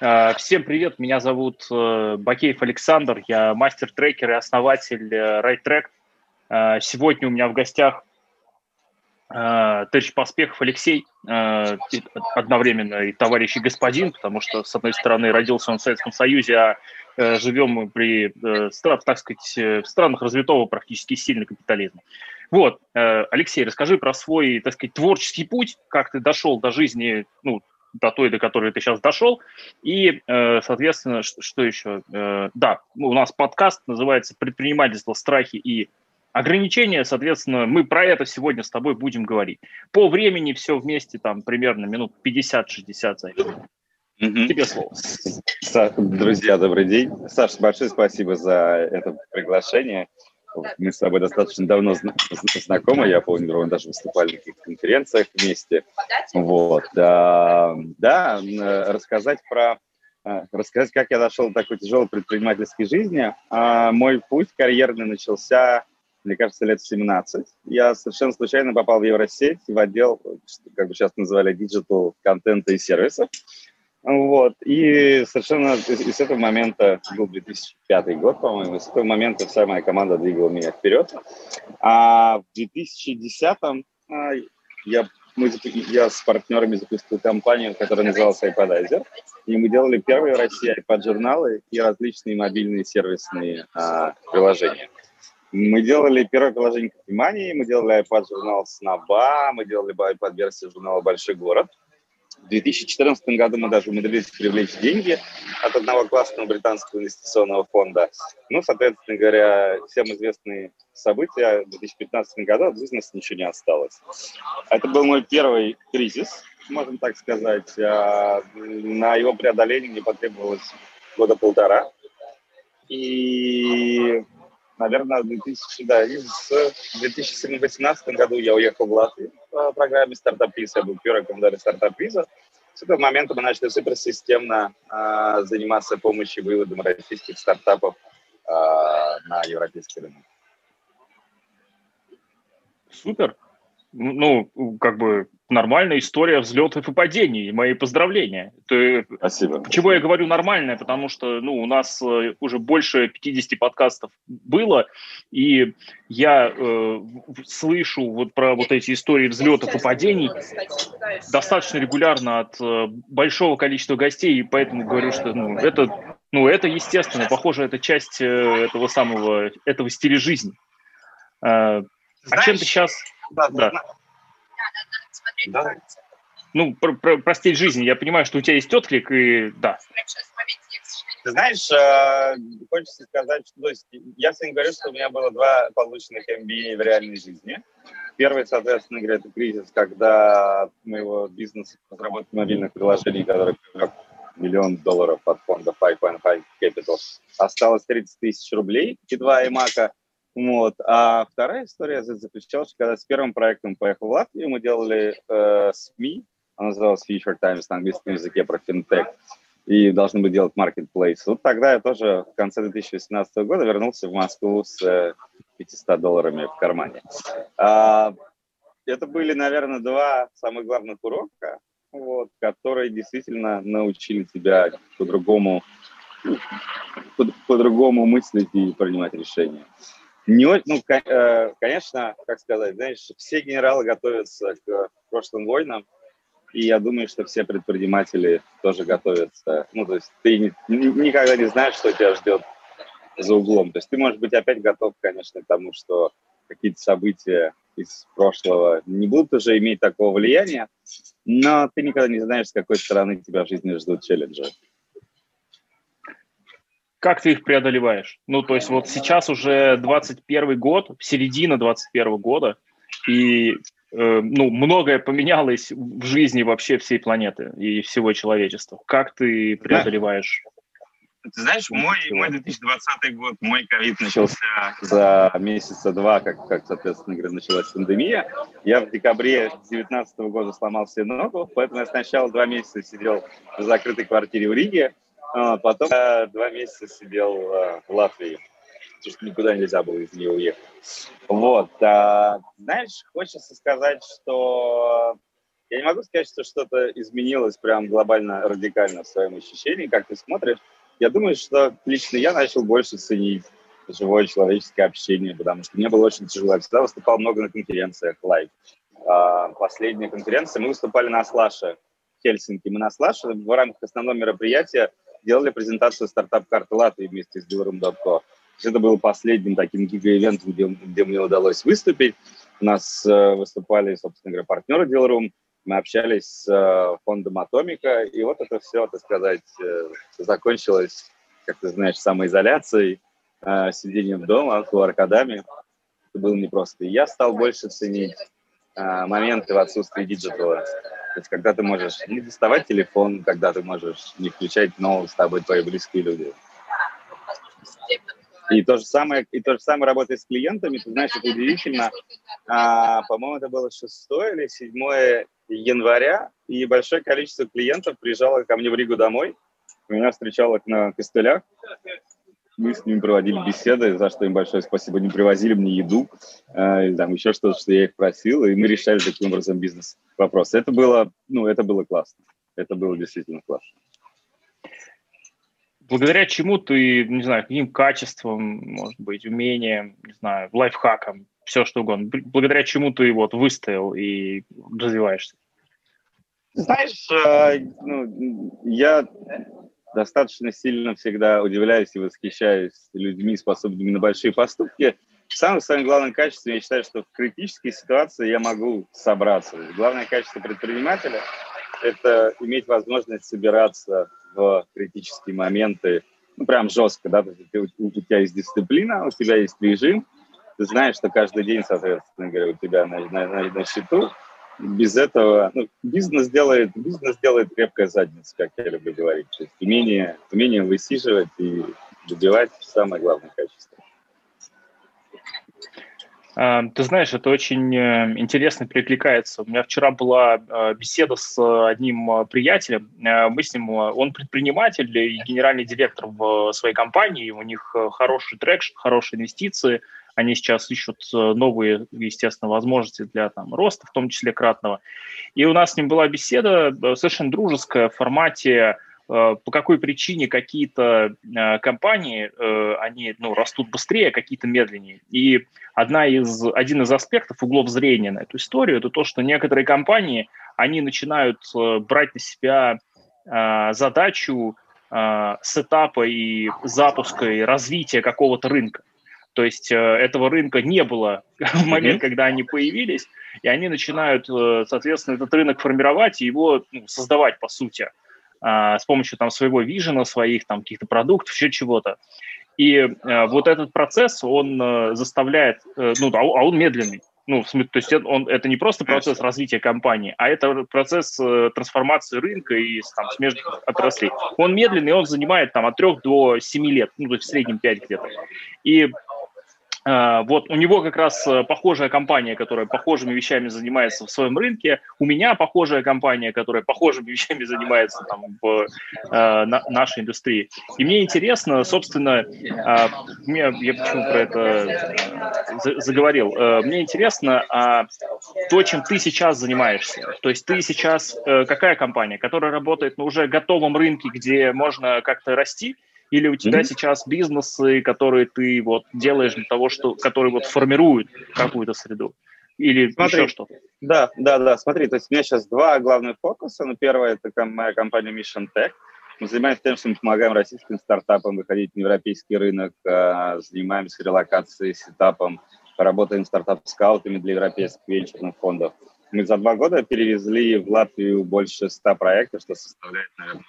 Э, всем привет, меня зовут э, Бакеев Александр, я мастер-трекер и основатель RideTrack. Сегодня у меня в гостях товарищ Поспехов Алексей, одновременно и товарищ и господин, потому что, с одной стороны, родился он в Советском Союзе, а живем мы при, так сказать, в странах развитого практически сильно капитализма. Вот, Алексей, расскажи про свой, так сказать, творческий путь, как ты дошел до жизни, ну, до той, до которой ты сейчас дошел. И, э, соответственно, что еще? Э, да, у нас подкаст называется «Предпринимательство, страхи и ограничения». Соответственно, мы про это сегодня с тобой будем говорить. По времени все вместе там примерно минут 50-60 займет. Тебе слово. Друзья, добрый день. Саша, большое спасибо за это приглашение. Мы с тобой достаточно давно знакомы, я помню, мы даже выступали на каких-то конференциях вместе. Вот. Да, да, рассказать про э, рассказать, как я дошел до такой тяжелой предпринимательской жизни. А, мой путь карьерный начался, мне кажется, лет 17. Я совершенно случайно попал в Евросеть, в отдел, как бы сейчас называли, digital контента и сервисов. Вот. И совершенно и с этого момента, был 2005 год, по-моему, с этого момента вся моя команда двигала меня вперед. А в 2010-м а, я, мы, я с партнерами запустил компанию, которая называлась iPadizer. И мы делали первые в России iPad-журналы и различные мобильные сервисные а, приложения. Мы делали первое приложение Кофемании, мы делали iPad-журнал Снаба, мы делали iPad-версию журнала «Большой город». В 2014 году мы даже умудрились привлечь деньги от одного классного британского инвестиционного фонда. Ну, соответственно говоря, всем известные события в 2015 году от бизнеса ничего не осталось. Это был мой первый кризис, можно так сказать. А, на его преодоление мне потребовалось года полтора. И наверное, в 2000, да, в 2018 году я уехал в Латвию по программе «Стартап Виза». Я был первым командаре «Стартап Виза». С этого момента мы начали суперсистемно э, заниматься помощью выводом российских стартапов э, на европейский рынок. Супер. Ну, как бы нормальная история взлетов и падений. Мои поздравления. Ты, Спасибо. Почему я говорю нормальная? Потому что ну, у нас э, уже больше 50 подкастов было, и я э, слышу вот про вот эти истории взлетов и падений достаточно регулярно от э, большого количества гостей, и поэтому говорю, что ну, это, ну, это естественно. Похоже, это часть э, этого самого, этого стиля жизни. Э, а чем ты сейчас... Да, да да. Ну, про, про, про стиль жизни. Я понимаю, что у тебя есть отклик, и да. Ты знаешь, э, хочется сказать, что то есть, я всем говорю, что у меня было два полученных MBA в реальной жизни. Первый, соответственно говоря, это кризис, когда моего бизнеса разработки мобильных приложений, который привлек миллион долларов от фонда 5.5 Capital, осталось 30 тысяч рублей, и два iMac. Вот. А вторая история заключалась, когда с первым проектом поехал в Латвию, мы делали э, СМИ, она называлась Future Times на английском языке про финтех, и должны были делать marketplace. Вот тогда я тоже в конце 2018 года вернулся в Москву с э, 500 долларами в кармане. А, это были, наверное, два самых главных урока, вот, которые действительно научили тебя по-другому по-другому мыслить и принимать решения. Не, ну, э, конечно, как сказать, знаешь, все генералы готовятся к прошлым войнам, и я думаю, что все предприниматели тоже готовятся. Ну, то есть ты ни, никогда не знаешь, что тебя ждет за углом. То есть ты можешь быть опять готов, конечно, к тому, что какие-то события из прошлого не будут уже иметь такого влияния, но ты никогда не знаешь, с какой стороны тебя в жизни ждут челленджи как ты их преодолеваешь? Ну, то есть вот сейчас уже 21 год, середина 21 года, и э, ну, многое поменялось в жизни вообще всей планеты и всего человечества. Как ты преодолеваешь? Ты знаешь, мой, мой 2020 год, мой ковид начался за месяца два, как, как, соответственно говоря, началась пандемия. Я в декабре 2019 года сломал себе ногу, поэтому я сначала два месяца сидел в закрытой квартире в Риге, а потом я два месяца сидел э, в Латвии, потому что никуда нельзя было из нее уехать. Вот. А, знаешь, хочется сказать, что Я не могу сказать, что что-то изменилось прям глобально, радикально в своем ощущении, как ты смотришь. Я думаю, что лично я начал больше ценить живое человеческое общение, потому что мне было очень тяжело. Я всегда выступал много на конференциях, live. А, последняя конференция, мы выступали на Slush е в Хельсинки. Мы на Slush е в рамках основного мероприятия делали презентацию стартап-карты Латвии вместе с Dealroom.co. Это был последним таким гига-ивентом, где, где мне удалось выступить. У нас э, выступали, собственно говоря, партнеры Dealroom, мы общались с э, фондом Atomico, и вот это все, так сказать, э, закончилось, как ты знаешь, самоизоляцией, э, сидением дома, QR-кодами. Это было непросто. И я стал больше ценить моменты в отсутствии диджитала. То есть, когда ты можешь не доставать телефон, когда ты можешь не включать новости, с тобой твои близкие люди. И то же самое, и то же самое работает с клиентами. Ты знаешь, это удивительно. А, по-моему, это было 6 или 7 января, и большое количество клиентов приезжало ко мне в Ригу домой. Меня встречало на костылях. Мы с ними проводили беседы, за что им большое спасибо. Они привозили мне еду, э, там еще что-то, что я их просил, и мы решали таким образом бизнес-вопрос. Это было, ну, это было классно. Это было действительно классно благодаря чему ты, не знаю, каким качеством, может быть, умением, не знаю, лайфхаком, все что угодно, благодаря чему ты вот выстоял и развиваешься? Знаешь, э, ну, я достаточно сильно всегда удивляюсь и восхищаюсь людьми, способными на большие поступки. Самым самым главным качеством, я считаю, что в критической ситуации я могу собраться. Главное качество предпринимателя – это иметь возможность собираться в критические моменты, ну, прям жестко, да, у, тебя есть дисциплина, у тебя есть режим, ты знаешь, что каждый день, соответственно говоря, у тебя на, на, на счету, без этого, ну, бизнес делает, бизнес делает крепкая задница, как я люблю говорить, то есть умение, умение высиживать и добивать самое главное качество. Эм, ты знаешь, это очень э, интересно перекликается. У меня вчера была э, беседа с одним э, приятелем. Мы с ним, он предприниматель и генеральный директор в своей компании. У них хороший трек, хорошие инвестиции. Они сейчас ищут новые, естественно, возможности для там, роста, в том числе кратного. И у нас с ним была беседа совершенно дружеская в формате Э, по какой причине какие-то э, компании, э, они ну, растут быстрее, какие-то медленнее. И одна из, один из аспектов углов зрения на эту историю, это то, что некоторые компании, они начинают брать на себя задачу сетапа и запуска и развития какого-то рынка. То есть этого рынка не было в момент, mm-hmm. когда они появились, и они начинают, соответственно, этот рынок формировать и его ну, создавать, по сути а, с помощью там своего вижена, своих там каких-то продуктов, еще чего-то. И а, вот этот процесс, он заставляет, ну, а, он медленный. Ну, в смысле, то есть он, это не просто процесс развития компании, а это процесс э, трансформации рынка и там, смежных отраслей. Он медленный, он занимает там от 3 до 7 лет, ну, то есть в среднем 5 где-то. И вот у него как раз э, похожая компания, которая похожими вещами занимается в своем рынке. У меня похожая компания, которая похожими вещами занимается там, в э, на, нашей индустрии. И мне интересно, собственно, э, мне, я почему про это э, заговорил, э, мне интересно э, то, чем ты сейчас занимаешься. То есть ты сейчас э, какая компания, которая работает на уже готовом рынке, где можно как-то расти, или у тебя mm-hmm. сейчас бизнесы, которые ты вот делаешь для того, что, которые вот формируют какую-то среду? Или Смотри, еще что-то? Да, да, да. Смотри, то есть у меня сейчас два главных фокуса. Ну, первое – это моя компания Mission Tech. Мы занимаемся тем, что мы помогаем российским стартапам выходить на европейский рынок, а, занимаемся релокацией, сетапом, работаем стартап-скаутами для европейских венчурных фондов. Мы за два года перевезли в Латвию больше 100 проектов, что составляет, наверное,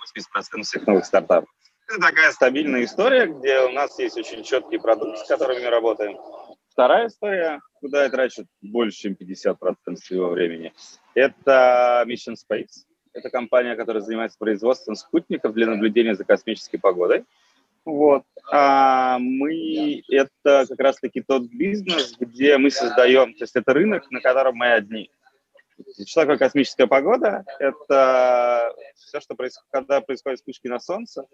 80% всех новых стартапов. Это такая стабильная история, где у нас есть очень четкие продукты, с которыми мы работаем. Вторая история, куда я трачу больше, чем 50% своего времени, это Mission Space. Это компания, которая занимается производством спутников для наблюдения за космической погодой. Вот. А мы это как раз-таки тот бизнес, где мы создаем, то есть это рынок, на котором мы одни. Что такое космическая погода? Это все, что происходит, когда происходят вспышки на Солнце,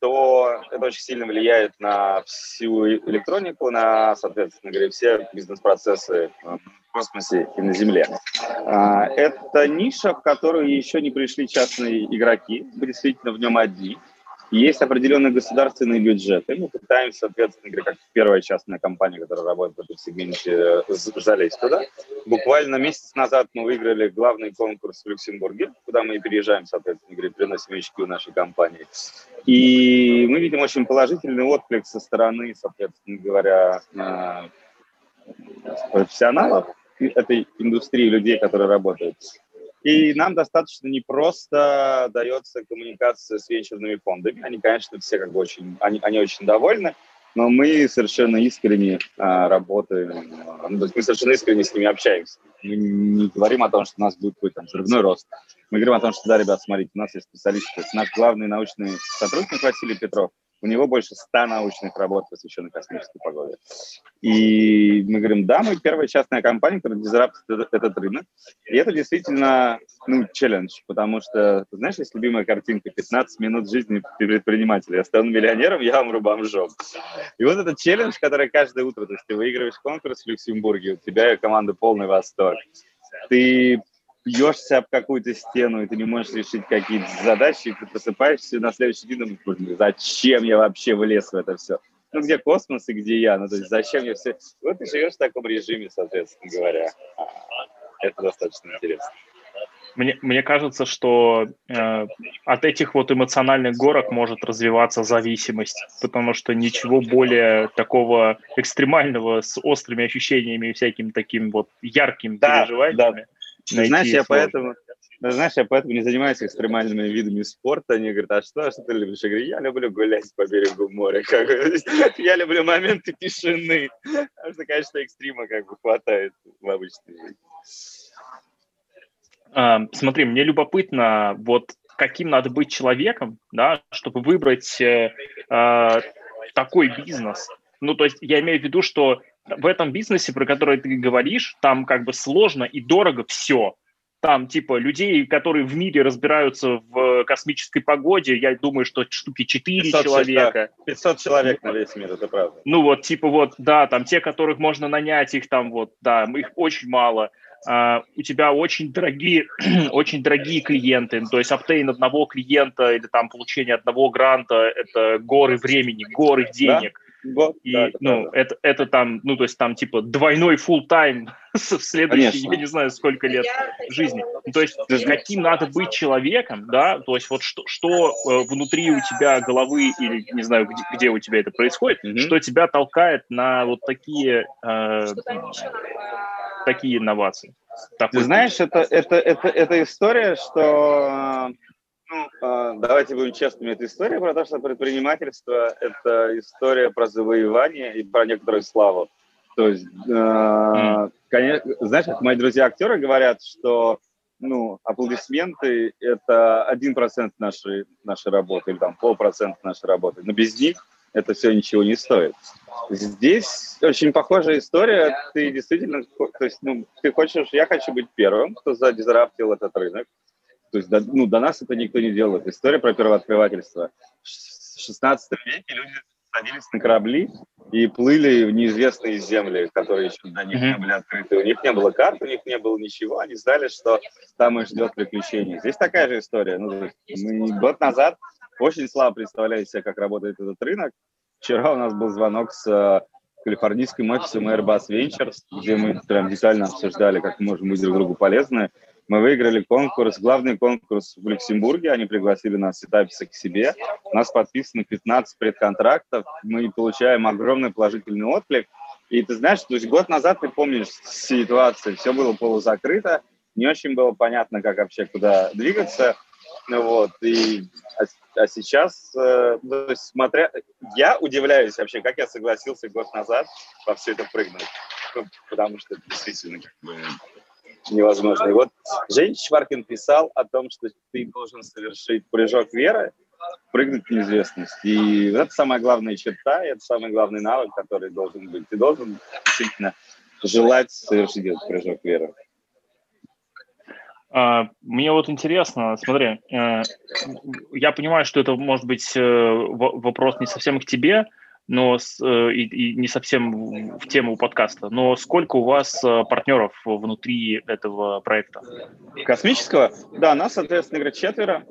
то это очень сильно влияет на всю электронику, на, соответственно говоря, все бизнес-процессы в космосе и на Земле. А, это ниша, в которую еще не пришли частные игроки, мы действительно в нем одни. Есть определенные государственные бюджеты. Мы пытаемся, соответственно, как первая частная компания, которая работает в этом сегменте, залезть туда. Буквально месяц назад мы выиграли главный конкурс в Люксембурге, куда мы переезжаем, соответственно, говоря, приносим очки у нашей компании. И мы видим очень положительный отклик со стороны, соответственно говоря, э, профессионалов этой индустрии, людей, которые работают. И нам достаточно не просто дается коммуникация с венчурными фондами. Они, конечно, все как бы очень, они, они очень довольны, но мы совершенно искренне а, работаем, ну, то есть мы совершенно искренне с ними общаемся. Мы не говорим о том, что у нас будет какой-то взрывной рост. Мы говорим о том, что да, ребят, смотрите, у нас есть специалисты. Наш главный научный сотрудник Василий Петров, у него больше ста научных работ, посвященных космической погоде. И мы говорим, да, мы первая частная компания, которая дизраптит этот рынок. И это действительно, ну, челлендж, потому что, знаешь, есть любимая картинка «15 минут жизни предпринимателя». Я стану миллионером, я умру бомжом. И вот этот челлендж, который каждое утро, то есть ты выигрываешь конкурс в Люксембурге, у тебя команда полный восторг. Ты бьешься об какую-то стену, и ты не можешь решить какие-то задачи, и ты просыпаешься и на следующий день думаешь, зачем я вообще влез в это все? Ну, где космос и где я? Ну, то есть зачем я все... Вот ты живешь в таком режиме, соответственно говоря. Это достаточно интересно. Мне, мне кажется, что э, от этих вот эмоциональных горок может развиваться зависимость, потому что ничего более такого экстремального с острыми ощущениями и всяким таким вот ярким да, переживаниями. Да знаешь, я поэтому, знаешь, я поэтому не занимаюсь экстремальными видами спорта. Они говорят, а что, а что ты любишь? Я говорю, я люблю гулять по берегу моря. Как я люблю моменты тишины. Потому что, конечно, экстрима как бы хватает в обычной жизни. А, смотри, мне любопытно, вот каким надо быть человеком, да, чтобы выбрать э, э, такой бизнес. Ну, то есть я имею в виду, что в этом бизнесе, про который ты говоришь, там как бы сложно и дорого все. Там типа людей, которые в мире разбираются в космической погоде, я думаю, что штуки 4 500, человека. 500 человек на весь мир, это правда. Ну вот, типа вот, да, там те, которых можно нанять, их там вот, да, их очень мало. Uh, у тебя очень дорогие, очень дорогие клиенты, то есть оптейн одного клиента или там получение одного гранта – это горы времени, горы денег. Да? Вот, и, да, это ну, это, это там, ну, то есть там типа двойной full тайм в следующие, Конечно. я не знаю, сколько лет жизни. Ну, то есть каким надо быть человеком, да, то есть вот что, что э, внутри у тебя головы или, не знаю, где, где у тебя это происходит, mm-hmm. что тебя толкает на вот такие, э, такие инновации. Такой Ты знаешь, это, это, это, это история, что ну, а, давайте будем честными. Это история про то, что предпринимательство – это история про завоевание и про некоторую славу. То есть, э, конечно, знаешь, как мои друзья-актеры говорят, что ну, аплодисменты – это один процент нашей, нашей работы или там полпроцента нашей работы. Но без них это все ничего не стоит. Здесь очень похожая история. Ты действительно, то есть, ну, ты хочешь, я хочу быть первым, кто задизраптил этот рынок. То есть до, ну, до нас это никто не делает. История про первооткрывательство. В 16 веке люди садились на корабли и плыли в неизвестные земли, которые еще до них не были открыты. У них не было карт, у них не было ничего. Они знали, что там их ждет приключение. Здесь такая же история. Ну, мы год назад очень слабо представляли себе, как работает этот рынок. Вчера у нас был звонок с э, калифорнийским офисом Airbus Ventures, где мы прям детально обсуждали, как мы можем быть друг другу полезны. Мы выиграли конкурс, главный конкурс в Люксембурге. Они пригласили нас с Ситаписа к себе. У нас подписано 15 предконтрактов. Мы получаем огромный положительный отклик. И ты знаешь, то есть год назад, ты помнишь ситуацию, все было полузакрыто, не очень было понятно, как вообще куда двигаться. Вот, и, а, а сейчас, э, то есть, смотря, я удивляюсь вообще, как я согласился год назад во все это прыгнуть. Ну, потому что действительно как бы невозможно. И вот Женя Шваркин писал о том, что ты должен совершить прыжок веры, прыгнуть в неизвестность. И это самая главная черта, это самый главный навык, который должен быть. Ты должен действительно желать совершить этот прыжок веры. А, мне вот интересно, смотри, э, я понимаю, что это может быть э, вопрос не совсем к тебе, но э, и, и не совсем в тему подкаста. Но сколько у вас партнеров внутри этого проекта? Космического? Да, нас, соответственно, играет четверо.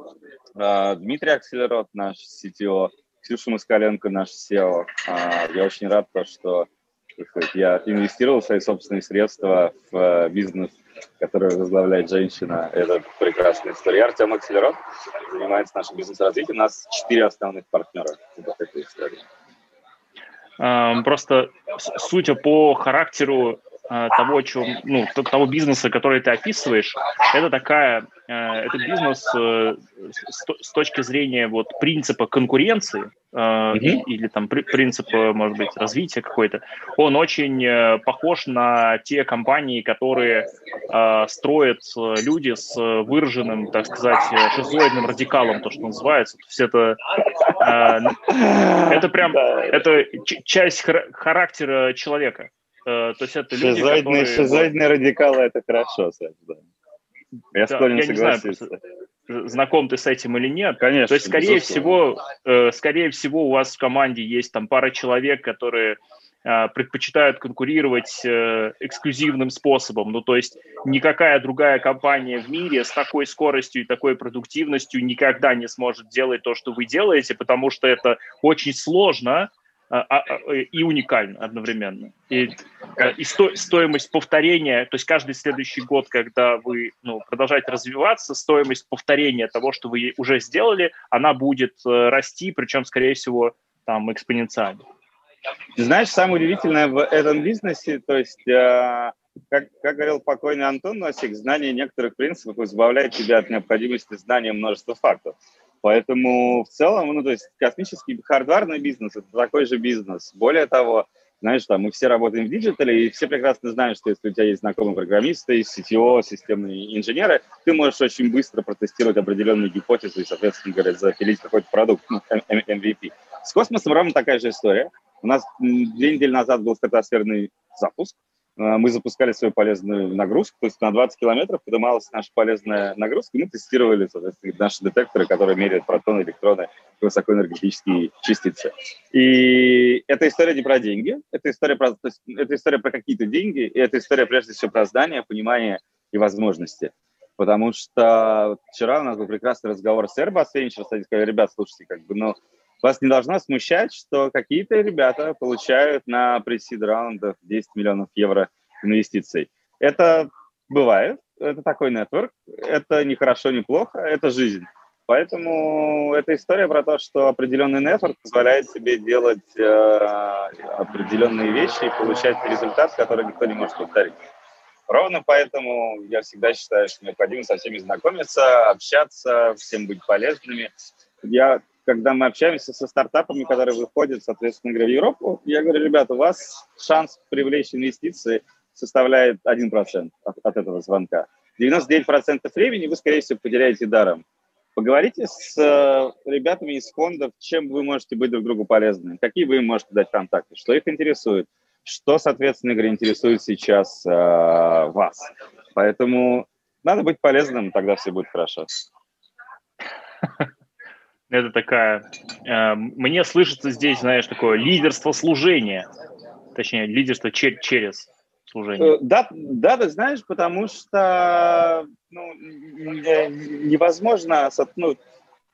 А, Дмитрий Акселерот, наш CTO, Ксюша Москаленко, наш SEO. А, я очень рад, что я инвестировал свои собственные средства в бизнес которую возглавляет женщина. Это прекрасная история. Артем Акселерот занимается нашим бизнес-развитием. У нас четыре основных партнера. Вот эта история. Просто судя по характеру того, чем, ну, того бизнеса, который ты описываешь, это такая, э, это бизнес э, с точки зрения вот принципа конкуренции mm-hmm. или там принципа, может быть, развития какой-то, он очень похож на те компании, которые строят люди с выраженным, так сказать, шизоидным радикалом, то, что называется. То есть это, это прям, это часть характера человека. Э, то есть это люди, шизоидные, которые... Шизоидные радикалы – это хорошо, Саш, да. Я да, склонен я согласиться. Не знаю, знаком ты с этим или нет. Конечно. То есть, скорее безусловно. всего, э, скорее всего, у вас в команде есть там пара человек, которые э, предпочитают конкурировать э, эксклюзивным способом. Ну, то есть никакая другая компания в мире с такой скоростью и такой продуктивностью никогда не сможет делать то, что вы делаете, потому что это очень сложно, и уникально одновременно. И, э, и сто, стоимость повторения, то есть каждый следующий год, когда вы ну, продолжаете развиваться, стоимость повторения того, что вы уже сделали, она будет э, расти, причем, скорее всего, там экспоненциально. Знаешь, самое удивительное в этом бизнесе, то есть, э, как, как говорил покойный Антон Носик, знание некоторых принципов избавляет тебя от необходимости знания множества фактов. Поэтому в целом, ну, то есть космический хардварный бизнес – это такой же бизнес. Более того, знаешь, там мы все работаем в диджитале, и все прекрасно знают, что если у тебя есть знакомые программисты, CTO, системные инженеры, ты можешь очень быстро протестировать определенные гипотезы и, соответственно говоря, запилить какой-то продукт, ну, MVP. С космосом ровно такая же история. У нас две недели назад был стратосферный запуск, мы запускали свою полезную нагрузку, то есть на 20 километров поднималась наша полезная нагрузка, и мы тестировали, наши детекторы, которые меряют протоны, электроны и высокоэнергетические частицы. И эта история не про деньги, это история про, то есть, это история про какие-то деньги, и это история прежде всего про знания, понимание и возможности. Потому что вчера у нас был прекрасный разговор с Airbus, и они сказали, ребят, слушайте, как бы, ну, вас не должно смущать, что какие-то ребята получают на пресид раундах 10 миллионов евро инвестиций. Это бывает, это такой нетворк, это не хорошо, не плохо, это жизнь. Поэтому это история про то, что определенный нетворк позволяет себе делать э, определенные вещи и получать результат, который никто не может повторить. Ровно поэтому я всегда считаю, что необходимо со всеми знакомиться, общаться, всем быть полезными. Я когда мы общаемся со стартапами, которые выходят, соответственно, говоря, в Европу, я говорю, ребята, у вас шанс привлечь инвестиции составляет 1% от, от этого звонка. 99% времени вы, скорее всего, потеряете даром. Поговорите с э, ребятами из фондов, чем вы можете быть друг другу полезны, какие вы им можете дать контакты, что их интересует, что, соответственно, говоря, интересует сейчас э, вас. Поэтому надо быть полезным, тогда все будет хорошо. Это такая... Э, мне слышится здесь, знаешь, такое лидерство служения. Точнее, лидерство чер- через служение. Э, да, да, ты знаешь, потому что ну, невозможно, ну,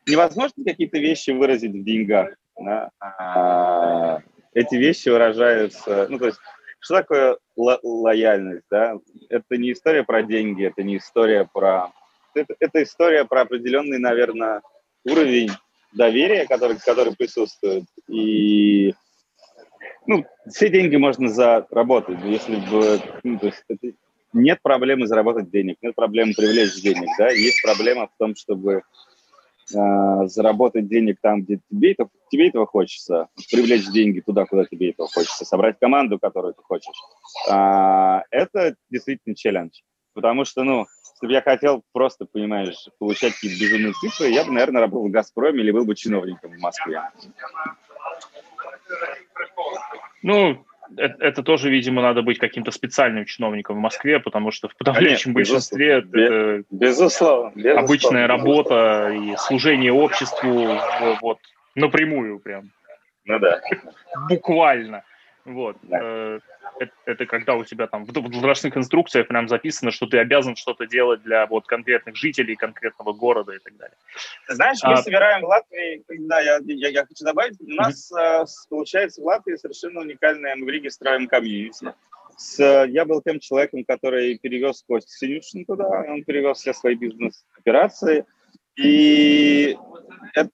невозможно какие-то вещи выразить в деньгах. Да? А эти вещи выражаются... Ну, то есть, что такое ло- лояльность? Да? Это не история про деньги, это не история про... Это, это история про определенный, наверное, уровень доверия, который, который присутствует. И ну, все деньги можно заработать. Если бы, ну, то есть это, нет проблемы заработать денег, нет проблемы привлечь денег, да, есть проблема в том, чтобы э, заработать денег там, где тебе, это, тебе этого хочется, привлечь деньги туда, куда тебе этого хочется, собрать команду, которую ты хочешь. А, это действительно челлендж, потому что, ну, если бы я хотел просто, понимаешь, получать какие-то безумные цифры, я бы, наверное, работал в «Газпроме» или был бы чиновником в Москве. Ну, это, это тоже, видимо, надо быть каким-то специальным чиновником в Москве, потому что в подавляющем Конечно, большинстве безусловно. это безусловно, безусловно. обычная работа и служение обществу вот напрямую прям. Ну да. Буквально. Вот. Да. Э, это, это когда у тебя там в должностных инструкциях прям записано, что ты обязан что-то делать для вот конкретных жителей конкретного города и так далее. Знаешь, мы а... собираем в Латвии, да, я, я, я хочу добавить, у нас mm-hmm. получается в Латвии совершенно уникальная, мы в Риге строим комьюнити. С, я был тем человеком, который перевез Костю Синюшин туда, он перевез все свои бизнес-операции, и это,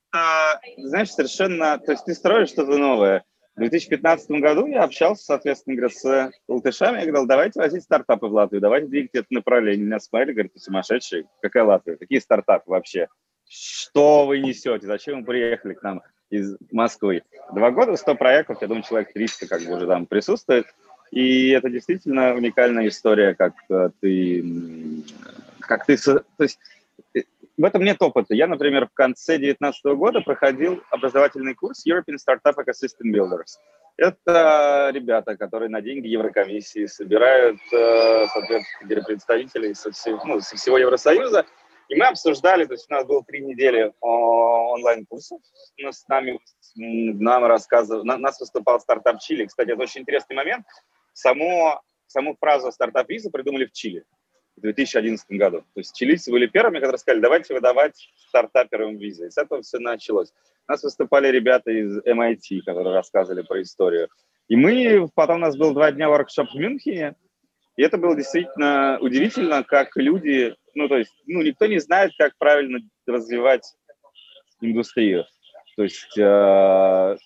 знаешь, совершенно, то есть ты строишь что-то новое, в 2015 году я общался, соответственно, с латышами. Я говорил, давайте возить стартапы в Латвию, давайте двигать это направление. Меня смотрели, говорят, ты сумасшедший. Какая Латвия? Какие стартапы вообще? Что вы несете? Зачем вы приехали к нам из Москвы? Два года, 100 проектов, я думаю, человек 300 как бы уже там присутствует. И это действительно уникальная история, как э, ты, как ты, то есть в этом нет опыта. Я, например, в конце 2019 года проходил образовательный курс European Startup Ecosystem Builders. Это ребята, которые на деньги Еврокомиссии собирают, э, соответственно, представителей со, всего, ну, со всего Евросоюза. И мы обсуждали, то есть у нас было три недели онлайн-курсов. С нами, нам рассказывал, на, нас выступал стартап Чили. Кстати, это очень интересный момент. Само, саму фразу стартап-виза придумали в Чили в 2011 году. То есть чилийцы были первыми, которые сказали, давайте выдавать стартаперам визы. И с этого все началось. У нас выступали ребята из MIT, которые рассказывали про историю. И мы, потом у нас был два дня воркшоп в Мюнхене, и это было действительно удивительно, как люди, ну, то есть, ну, никто не знает, как правильно развивать индустрию. То есть э,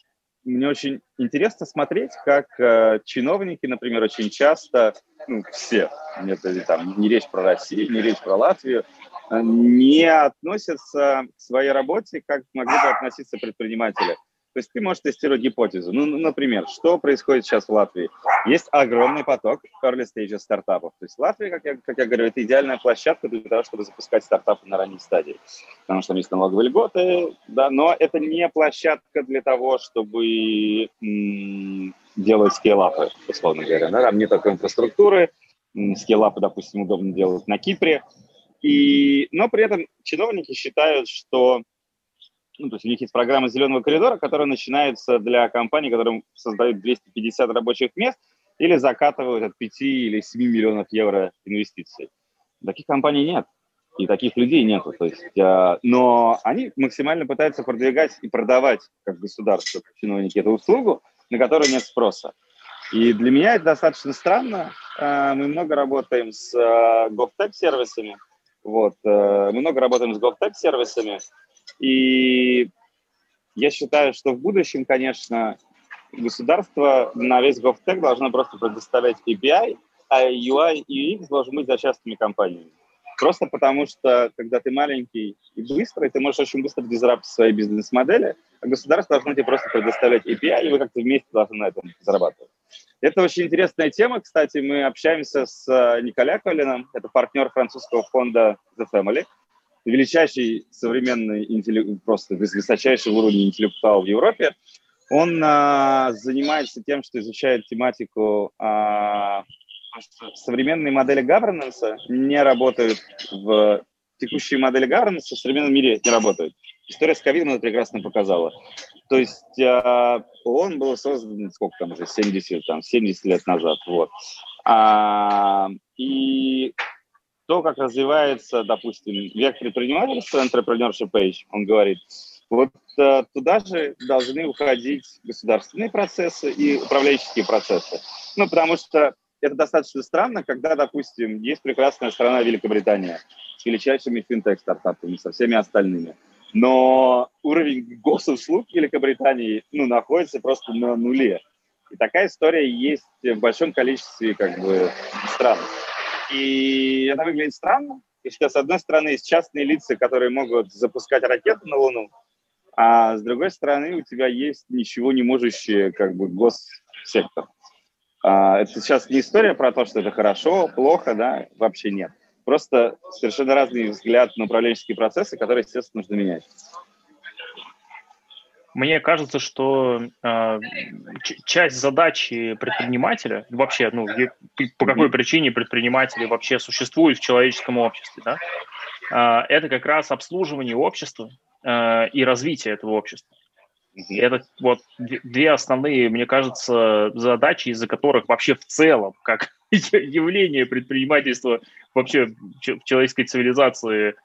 мне очень интересно смотреть, как э, чиновники, например, очень часто, ну, все, это там не речь про Россию, не речь про Латвию, э, не относятся к своей работе, как могли бы относиться предприниматели. То есть ты можешь тестировать гипотезу. Ну, например, что происходит сейчас в Латвии? Есть огромный поток early stage стартапов. То есть Латвия, как я, как я говорю, это идеальная площадка для того, чтобы запускать стартапы на ранней стадии. Потому что там есть налоговые льготы, да, но это не площадка для того, чтобы м- делать скейлапы, условно говоря. Да? Там нет такой инфраструктуры. Скейлапы, допустим, удобно делать на Кипре. И, но при этом чиновники считают, что ну, то есть у них есть программа «Зеленого коридора», которая начинается для компаний, которые создают 250 рабочих мест или закатывают от 5 или 7 миллионов евро инвестиций. Таких компаний нет, и таких людей нет. То есть, э, но они максимально пытаются продвигать и продавать как государство, как чиновники, эту услугу, на которую нет спроса. И для меня это достаточно странно. Э, мы много работаем с э, GovTech-сервисами, вот, э, мы много работаем с GovTech-сервисами, и я считаю, что в будущем, конечно, государство на весь GovTech должно просто предоставлять API, а UI и UX должен быть за частными компаниями. Просто потому что, когда ты маленький и быстрый, ты можешь очень быстро дизраптить свои бизнес-модели, а государство должно тебе просто предоставлять API, и вы как-то вместе должны на этом зарабатывать. Это очень интересная тема. Кстати, мы общаемся с э, Николя Колином, это партнер французского фонда The Family – величайший современный, просто высочайший уровень интеллектуал в Европе. Он а, занимается тем, что изучает тематику а, современные модели governance не работают в текущие модели governance в современном мире не работают. История с ковидом это прекрасно показала. То есть э, он был создан, сколько там уже, 70, там, 70 лет назад. Вот. А, и то, как развивается, допустим, век предпринимательства, entrepreneurship age, он говорит, вот э, туда же должны уходить государственные процессы и управленческие процессы. Ну, потому что это достаточно странно, когда, допустим, есть прекрасная страна Великобритания с величайшими финтех-стартапами, со всеми остальными. Но уровень госуслуг Великобритании ну, находится просто на нуле. И такая история есть в большом количестве как бы, стран. И это выглядит странно. И что, с одной стороны, есть частные лица, которые могут запускать ракеты на Луну, а с другой стороны, у тебя есть ничего не можущий как бы госсектор. А, это сейчас не история про то, что это хорошо, плохо, да, вообще нет. Просто совершенно разный взгляд на управленческие процессы, которые, естественно, нужно менять. Мне кажется, что э, часть задачи предпринимателя, вообще, ну, по какой причине предприниматели вообще существуют в человеческом обществе, да, э, это как раз обслуживание общества э, и развитие этого общества. И это вот две основные, мне кажется, задачи, из-за которых вообще в целом, как явление предпринимательства вообще в человеческой цивилизации,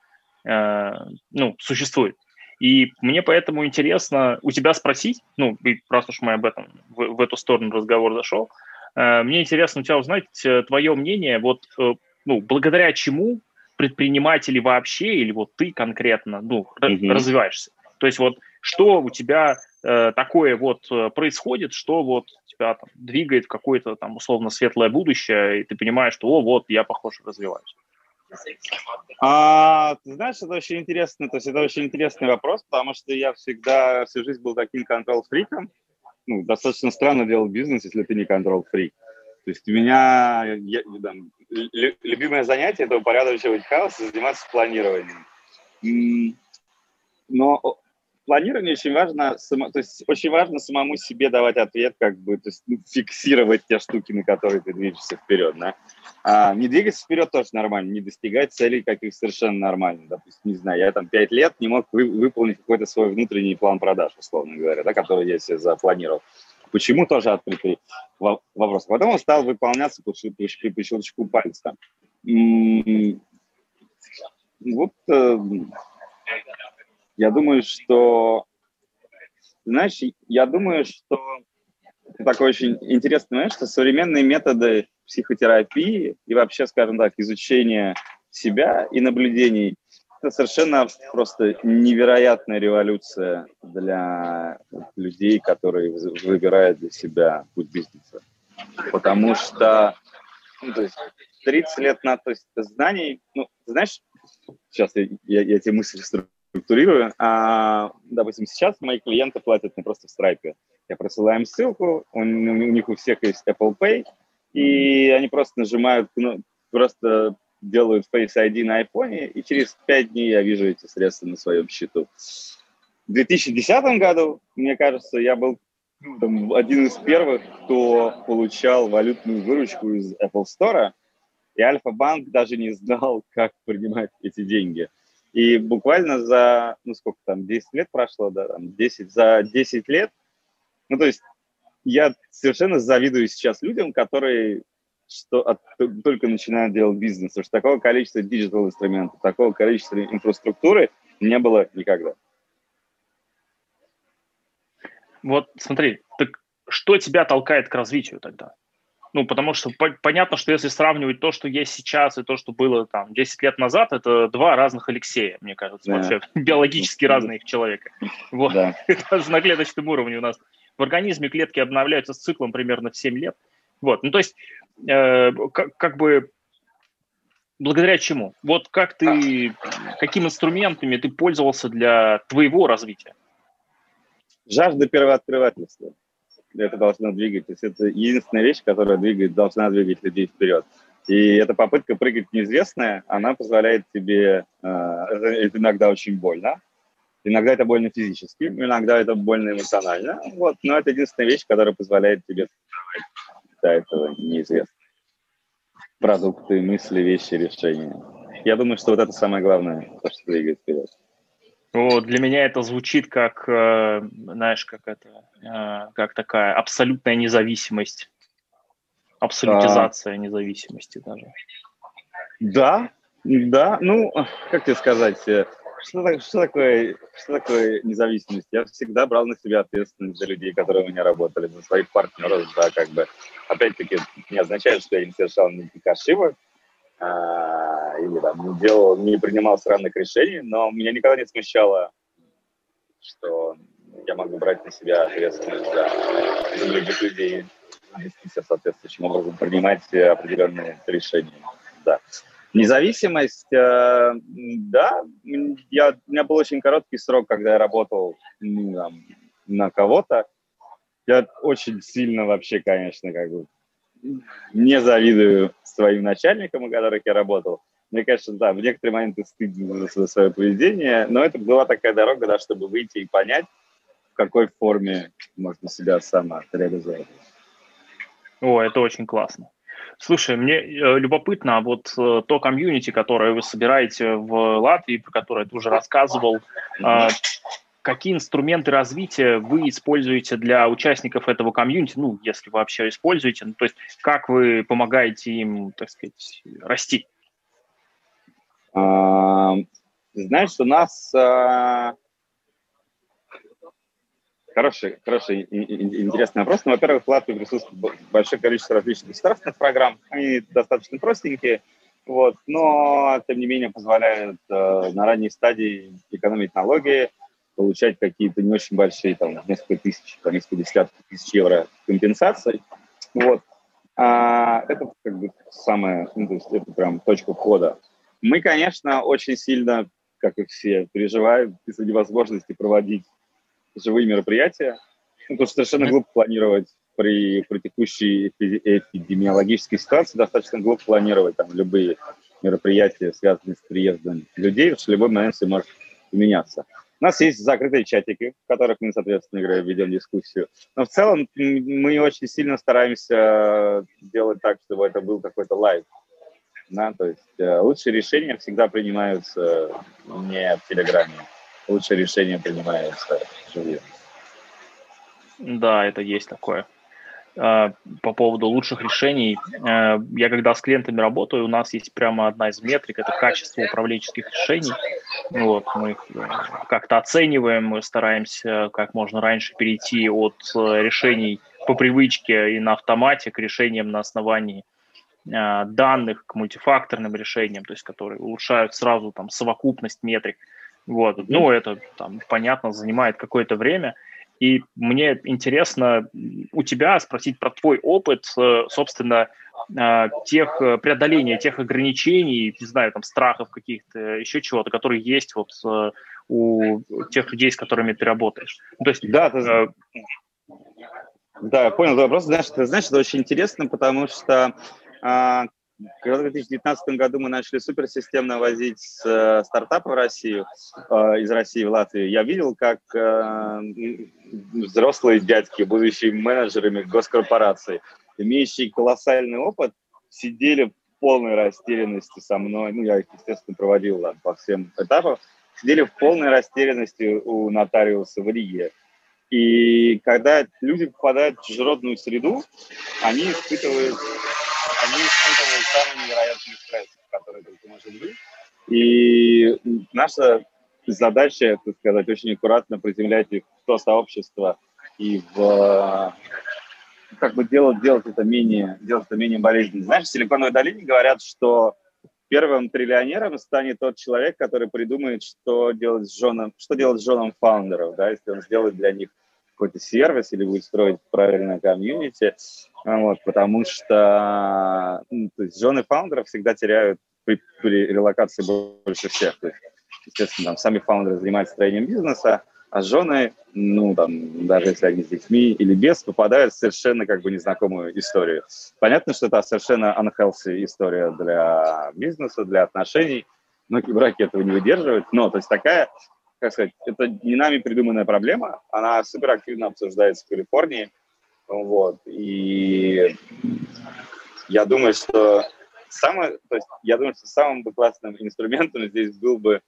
э, ну, существует. И мне поэтому интересно у тебя спросить, ну, раз уж мы об этом, в, в эту сторону разговор зашел, э, мне интересно у тебя узнать э, твое мнение, вот, э, ну, благодаря чему предприниматели вообще, или вот ты конкретно, ну, mm-hmm. развиваешься. То есть вот что у тебя э, такое вот происходит, что вот тебя там двигает в какое-то там условно светлое будущее, и ты понимаешь, что, о, вот, я, похоже, развиваюсь. А, ты знаешь, это очень интересно, то есть это очень интересный вопрос, потому что я всегда всю жизнь был таким контрол-фриком. Ну, достаточно странно делать бизнес, если ты не контрол-фрик. То есть у меня я, там, любимое занятие – это упорядочивать хаос и заниматься планированием. Но планирование очень важно, то есть очень важно самому себе давать ответ, как бы, то есть ну, фиксировать те штуки, на которые ты движешься вперед, да. А не двигаться вперед тоже нормально, не достигать целей каких совершенно нормально. Допустим, не знаю, я там пять лет не мог вы, выполнить какой-то свой внутренний план продаж, условно говоря, да, который я себе запланировал. Почему тоже открытый вопрос. Потом он стал выполняться по, по, по, щелчку пальца. Вот э, я думаю, что, знаешь, я думаю, что такой очень интересный момент, что современные методы психотерапии и вообще, скажем так, изучения себя и наблюдений это совершенно просто невероятная революция для людей, которые выбирают для себя путь бизнеса. Потому что ну, то есть 30 лет на то есть знаний, ну, знаешь, сейчас я, я, я эти мысли структурирую. А, допустим, сейчас мои клиенты платят мне просто в Stripe. Я присылаю им ссылку, у, у них у всех есть Apple Pay, и они просто нажимают, ну, просто делают Face ID на iPhone, и через 5 дней я вижу эти средства на своем счету. В 2010 году, мне кажется, я был ну, там, один из первых, кто получал валютную выручку из Apple Store, и Альфа-банк даже не знал, как принимать эти деньги. И буквально за, ну сколько там, 10 лет прошло, да, там 10, за 10 лет, ну то есть я совершенно завидую сейчас людям, которые что от, только начинают делать бизнес, потому что такого количества digital инструментов, такого количества инфраструктуры не было никогда. Вот смотри, так что тебя толкает к развитию тогда? Ну, потому что по- понятно, что если сравнивать то, что есть сейчас, и то, что было там 10 лет назад, это два разных Алексея, мне кажется, да. вообще биологически да. разные человека. Вот. Да. Даже на клеточном уровне у нас в организме клетки обновляются с циклом примерно в 7 лет. Вот, ну то есть э, как, как бы благодаря чему? Вот как ты, какими инструментами ты пользовался для твоего развития? Жажда первооткрывательства это должно двигать. То есть это единственная вещь, которая двигает, должна двигать людей вперед. И эта попытка прыгать в неизвестное, она позволяет тебе, э, это иногда очень больно, иногда это больно физически, иногда это больно эмоционально, вот, но это единственная вещь, которая позволяет тебе до этого неизвестно. Продукты, мысли, вещи, решения. Я думаю, что вот это самое главное, то, что двигает вперед. Ну, для меня это звучит как, э, знаешь, как это, э, как такая абсолютная независимость, абсолютизация а... независимости даже. Да, да, ну, как тебе сказать, э, что, что, такое, что такое независимость? Я всегда брал на себя ответственность за людей, которые у меня работали, за своих партнеров, да, как бы, опять-таки, не означает, что я не совершал никаких ошибок, или там не делал, не принимал странных решений, но меня никогда не смущало, что я могу брать на себя ответственность за, других людей, вести себя соответствующим образом, принимать определенные решения. Да. Независимость, э, да, я, у меня был очень короткий срок, когда я работал ну, там, на кого-то. Я очень сильно вообще, конечно, как бы не завидую своим начальникам, у которых я работал. Мне кажется, да, в некоторые моменты стыдно за свое поведение, но это была такая дорога, да, чтобы выйти и понять, какой форме можно себя самореализовать. О, это очень классно. Слушай, мне э, любопытно, а вот э, то комьюнити, которое вы собираете в Латвии, про которое ты уже рассказывал, э, какие инструменты развития вы используете для участников этого комьюнити, ну, если вообще используете, ну, то есть как вы помогаете им, так сказать, расти? А, знаешь, у нас а, Хороший, хороший интересный вопрос. Ну, во-первых, в Латвии присутствует большое количество различных государственных программ. Они достаточно простенькие, вот, но, тем не менее, позволяют э, на ранней стадии экономить налоги, получать какие-то не очень большие, там, несколько тысяч, там, несколько десятков тысяч евро компенсаций. Вот. А это как бы самая, ну, то есть это прям точка входа. Мы, конечно, очень сильно, как и все, переживаем из-за невозможности проводить живые мероприятия. Ну, потому что совершенно глупо планировать при, при текущей эпидемиологической ситуации, достаточно глупо планировать там любые мероприятия, связанные с приездом людей, потому что в любой момент все может меняться. У нас есть закрытые чатики, в которых мы, соответственно, играем, ведем дискуссию. Но в целом мы очень сильно стараемся делать так, чтобы это был какой-то live. Да? То есть э, лучшие решения всегда принимаются не в Телеграме лучшее решение принимается живьем. Да, это есть такое. А, по поводу лучших решений, а, я когда с клиентами работаю, у нас есть прямо одна из метрик, это качество управленческих решений. Вот, мы их э, как-то оцениваем, мы стараемся как можно раньше перейти от э, решений по привычке и на автомате к решениям на основании данных, к мультифакторным решениям, то есть которые улучшают сразу там совокупность метрик. Вот. Ну, это там, понятно, занимает какое-то время. И мне интересно у тебя спросить про твой опыт, э, собственно, э, тех э, преодоления тех ограничений, не знаю, там страхов каких-то, еще чего-то, которые есть вот у тех людей, с которыми ты работаешь. Ну, то есть, да, ты... э... да, понял вопрос. Знаешь, ты знаешь, это очень интересно, потому что а, когда в 2019 году мы начали суперсистемно возить э, стартапы в Россию, э, из России в Латвию, я видел, как э, взрослые дядьки, будущие менеджерами госкорпораций, имеющие колоссальный опыт, сидели в полной растерянности со мной. Ну, я их, естественно, проводил ладно, по всем этапам. Сидели в полной растерянности у нотариуса в Риге. И когда люди попадают в чужеродную среду, они испытывают они испытывают самый невероятный стресс, который только может быть. И наша задача, так сказать, очень аккуратно приземлять их в то сообщество и в как бы делать, делать это менее, делать это менее болезненно. Знаешь, в Силиконовой долине говорят, что первым триллионером станет тот человек, который придумает, что делать с женом, что делать с женом фаундеров, да, если он сделает для них какой-то сервис или будет строить правильное комьюнити, вот, потому что ну, то есть жены фаундеров всегда теряют при, при релокации больше всех. То есть, естественно, там, сами фаундеры занимаются строением бизнеса, а жены, ну, там, даже если они с детьми или без, попадают в совершенно как бы незнакомую историю. Понятно, что это совершенно unhealthy история для бизнеса, для отношений. Многие браки этого не выдерживают, но, то есть такая как сказать, это не нами придуманная проблема, она супер активно обсуждается в Калифорнии, вот, и я думаю, что самое, то есть я думаю, что самым бы классным инструментом здесь был бы,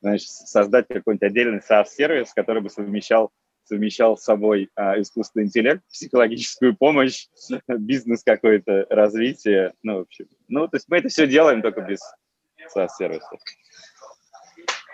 значит, создать какой-нибудь отдельный SaaS-сервис, который бы совмещал совмещал с собой а, искусственный интеллект, психологическую помощь, бизнес какое-то, развитие, ну, в общем. Ну, то есть мы это все делаем только без SaaS-сервисов.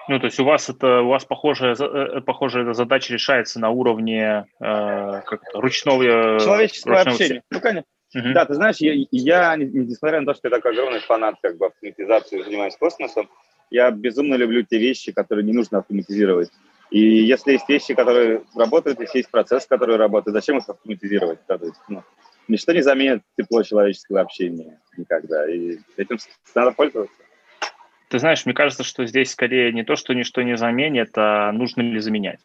Ну, то есть у вас это у вас похожая, э, похожая задача решается на уровне э, как ручного человеческого ручного... общения. Ну, конечно. Uh-huh. Да, ты знаешь, я, я, несмотря на то, что я такой огромный фанат как бы автоматизации, занимаюсь космосом, я безумно люблю те вещи, которые не нужно автоматизировать. И если есть вещи, которые работают, если есть процесс, который работает, зачем их автоматизировать? Да, то есть, ну, ничто не заменит тепло человеческого общения никогда. И этим надо пользоваться. Ты знаешь, мне кажется, что здесь скорее не то, что ничто не заменит, а нужно ли заменять.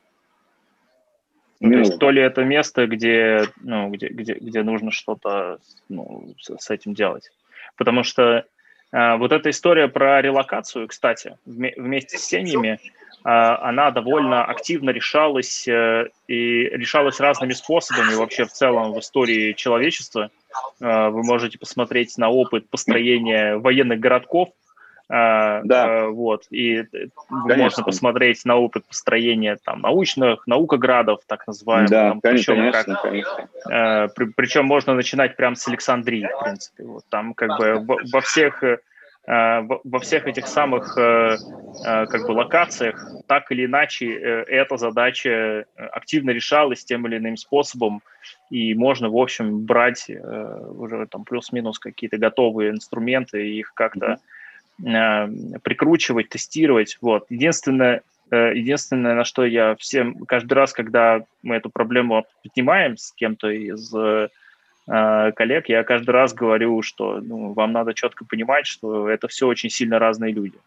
Ну, то есть то ли это место, где, ну, где, где, где нужно что-то ну, с, этим делать. Потому что э, вот эта история про релокацию, кстати, вме- вместе с семьями, она довольно активно решалась и решалась разными способами вообще в целом в истории человечества. Вы можете посмотреть на опыт построения военных городков, да. Uh, вот, и конечно. можно посмотреть на опыт построения там научных, наукоградов, так называемых. Да, там, конечно, причем, конечно, как, конечно. Uh, при, причем можно начинать прямо с Александрии, в принципе. Вот, там как бы во, во всех во всех этих самых как бы локациях так или иначе эта задача активно решалась тем или иным способом, и можно, в общем, брать уже там плюс-минус какие-то готовые инструменты и их как-то mm-hmm Э, прикручивать, тестировать. Вот. Единственное, э, единственное, на что я всем каждый раз, когда мы эту проблему поднимаем с кем-то из э, коллег, я каждый раз говорю, что ну, вам надо четко понимать, что это все очень сильно разные люди.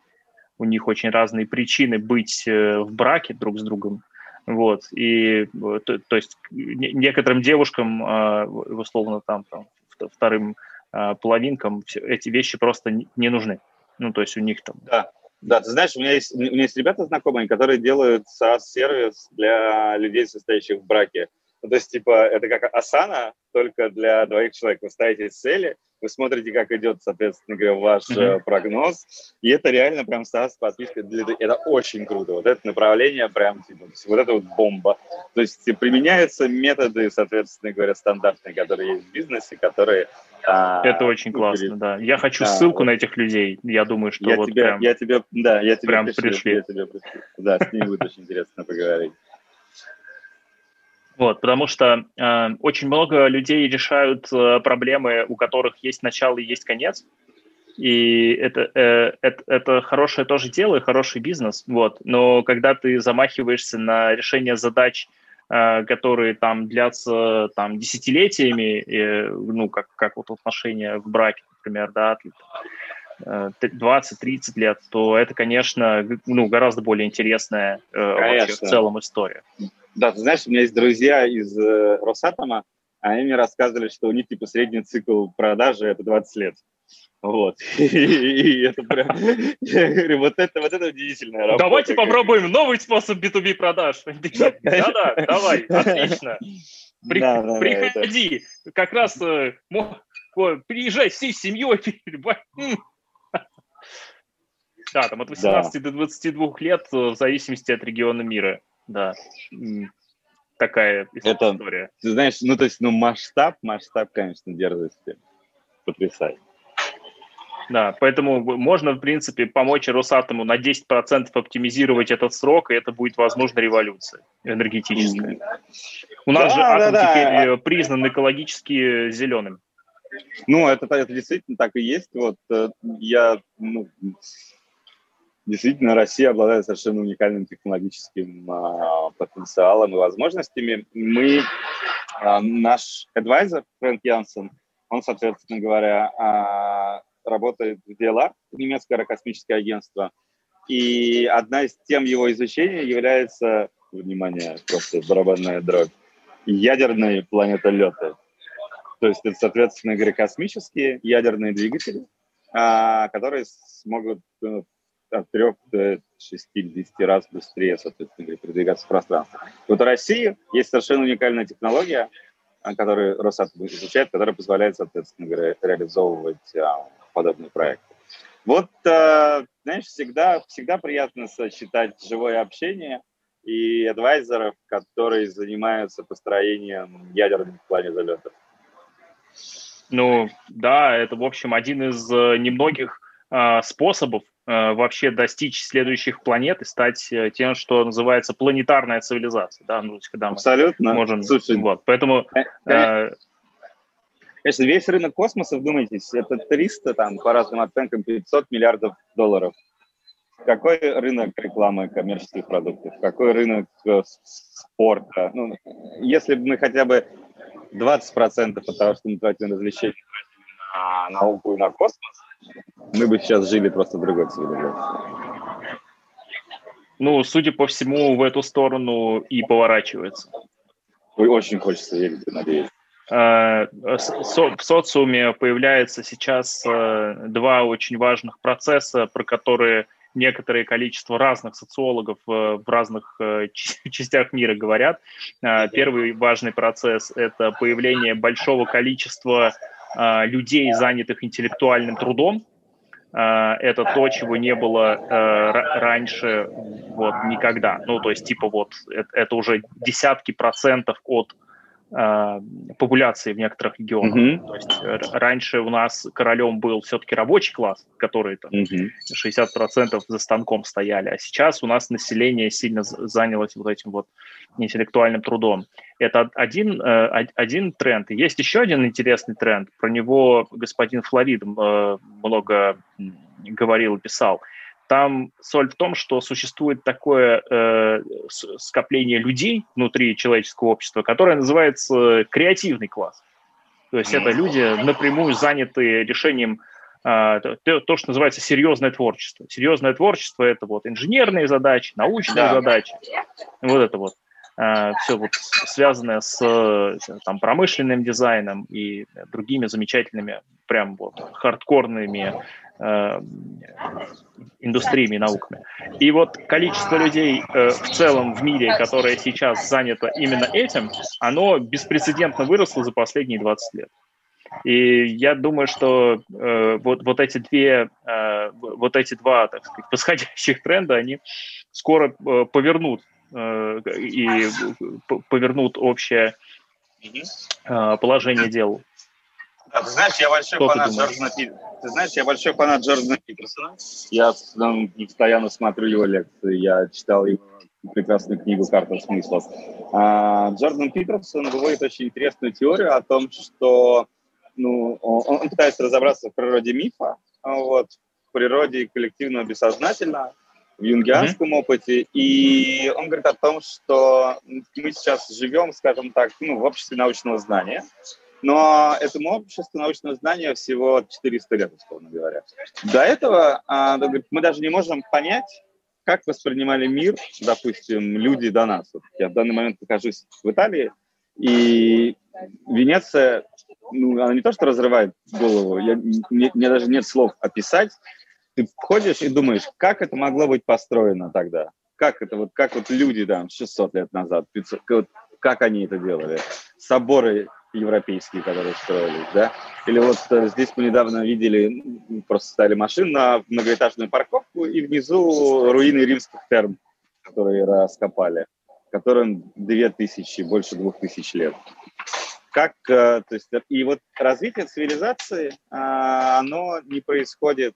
У них очень разные причины быть в браке друг с другом. Вот. И то, то есть некоторым девушкам, условно, там, там вторым половинкам эти вещи просто не нужны. Ну, то есть у них там... Да, да, ты знаешь, у меня есть, у меня есть ребята знакомые, которые делают SaaS-сервис для людей, состоящих в браке. Ну, то есть, типа, это как Asana, только для двоих человек. Вы ставите цели, вы смотрите, как идет, соответственно говоря, ваш mm-hmm. прогноз, и это реально прям SaaS подписка. Для, это очень круто. Вот это направление прям, типа, вот это вот бомба. То есть применяются методы, соответственно говоря, стандартные, которые есть в бизнесе, которые а, это очень ну, классно, перед... да. Я хочу да, ссылку вот. на этих людей. Я думаю, что я вот тебе, прям... Я тебе, да, я тебе прям пришлю, пришли. Я тебе пришлю. Да, с ними будет очень интересно поговорить. Вот, потому что э, очень много людей решают э, проблемы, у которых есть начало и есть конец. И это, э, это, это хорошее тоже дело и хороший бизнес. Вот. Но когда ты замахиваешься на решение задач, э, которые там длятся там, десятилетиями, э, ну, как, как вот отношения в браке, например, да, 20-30 лет, то это, конечно, ну, гораздо более интересная э, вообще в целом история. Да, ты знаешь, у меня есть друзья из э, Росатома, они мне рассказывали, что у них типа средний цикл продажи это 20 лет. Вот. И это прям... Я говорю, вот это, вот это удивительная работа. Давайте попробуем новый способ B2B продаж. Да-да, давай, отлично. Приходи, как раз э, приезжай всей семьей. Да, там от 18 до 22 лет э, в зависимости от региона мира да, такая это, история. Ты знаешь, ну то есть, ну масштаб, масштаб, конечно, дерзости потрясает. Да, поэтому можно, в принципе, помочь Росатому на 10% оптимизировать этот срок, и это будет, возможно, революция энергетическая. У нас да, же атом да, теперь да. Э, признан экологически зеленым. Ну, это, это действительно так и есть. Вот э, я ну, Действительно, Россия обладает совершенно уникальным технологическим а, потенциалом и возможностями. Мы, а, наш адвайзер Фрэнк Янсен, он, соответственно говоря, а, работает в DLR, немецкое аэрокосмическое агентство, и одна из тем его изучения является, внимание, просто барабанная дробь, ядерные планетолеты. То есть это, соответственно говоря, космические ядерные двигатели, которые смогут ну, от 3 до 60 раз быстрее, соответственно, передвигаться в пространстве. Вот в России есть совершенно уникальная технология, которую Росатом изучает, которая позволяет, соответственно, говоря, реализовывать а, подобные проекты. Вот, а, знаешь, всегда, всегда приятно сочетать живое общение и адвайзеров, которые занимаются построением ядерных планетолетов. Ну, да, это, в общем, один из э, немногих а, способов а, вообще достичь следующих планет и стать э, тем, что называется планетарная цивилизация. Да? Ну, когда мы Абсолютно. Можем... Слушай, вот, поэтому... Э, э, конечно, весь рынок космоса, вдумайтесь, это 300, там, по разным оценкам, 500 миллиардов долларов. Какой рынок рекламы коммерческих продуктов? Какой рынок спорта? Ну, если бы мы хотя бы 20% от того, что мы тратим на развлечения, на науку и на космос, мы бы сейчас жили просто в другой цивилизации. Ну, судя по всему, в эту сторону и поворачивается. Очень хочется верить, надеюсь. Э, в социуме появляются сейчас э, два очень важных процесса, про которые некоторое количество разных социологов в разных частях мира говорят. Первый важный процесс – это появление большого количества людей, занятых интеллектуальным трудом, Э, это то, чего не было э, раньше вот никогда. Ну, то есть, типа, вот это, это уже десятки процентов от э, популяции в некоторых регионах. Mm-hmm. То есть раньше у нас королем был все-таки рабочий класс, который там mm-hmm. 60% за станком стояли, а сейчас у нас население сильно занялось вот этим вот интеллектуальным трудом. Это один, один тренд. есть еще один интересный тренд. Про него господин Флорид много говорил и писал. Там соль в том, что существует такое э, скопление людей внутри человеческого общества, которое называется креативный класс. То есть это люди, напрямую заняты решением э, то, то, что называется серьезное творчество. Серьезное творчество – это вот инженерные задачи, научные да. задачи, вот это вот. Э, все вот связанное с там, промышленным дизайном и другими замечательными, прям вот хардкорными Э, индустриями науками. И вот количество людей э, в целом в мире, которое сейчас занято именно этим, оно беспрецедентно выросло за последние 20 лет. И я думаю, что э, вот, вот, эти две, э, вот эти два, так сказать, восходящих тренда, они скоро э, повернут э, и повернут общее э, положение дел. Да, ты знаешь, я большой Что фанат Джордана Питерсона. Ты знаешь, я большой фанат Джордана Питерсона. Я постоянно смотрю его лекции. Я читал его прекрасную книгу «Карта смыслов». А, Джордан Питерсон выводит очень интересную теорию о том, что ну, он, он пытается разобраться в природе мифа, вот, в природе коллективного бессознательного, в юнгианском mm-hmm. опыте. И он говорит о том, что мы сейчас живем, скажем так, ну, в обществе научного знания, но этому обществу научного знания всего 400 лет, условно говоря. До этого а, мы даже не можем понять, как воспринимали мир, допустим, люди до нас. Вот я в данный момент нахожусь в Италии, и Венеция, ну, она не то что разрывает голову, я, мне, мне даже нет слов описать. Ты ходишь и думаешь, как это могло быть построено тогда? Как это вот, как вот люди там 600 лет назад, 500, как, как они это делали? Соборы европейские, которые строились, да. Или вот э, здесь мы недавно видели, просто ставили машин на многоэтажную парковку, и внизу руины римских терм, которые раскопали, которым две тысячи, больше двух тысяч лет. Как, э, то есть, и вот развитие цивилизации, а, оно не происходит,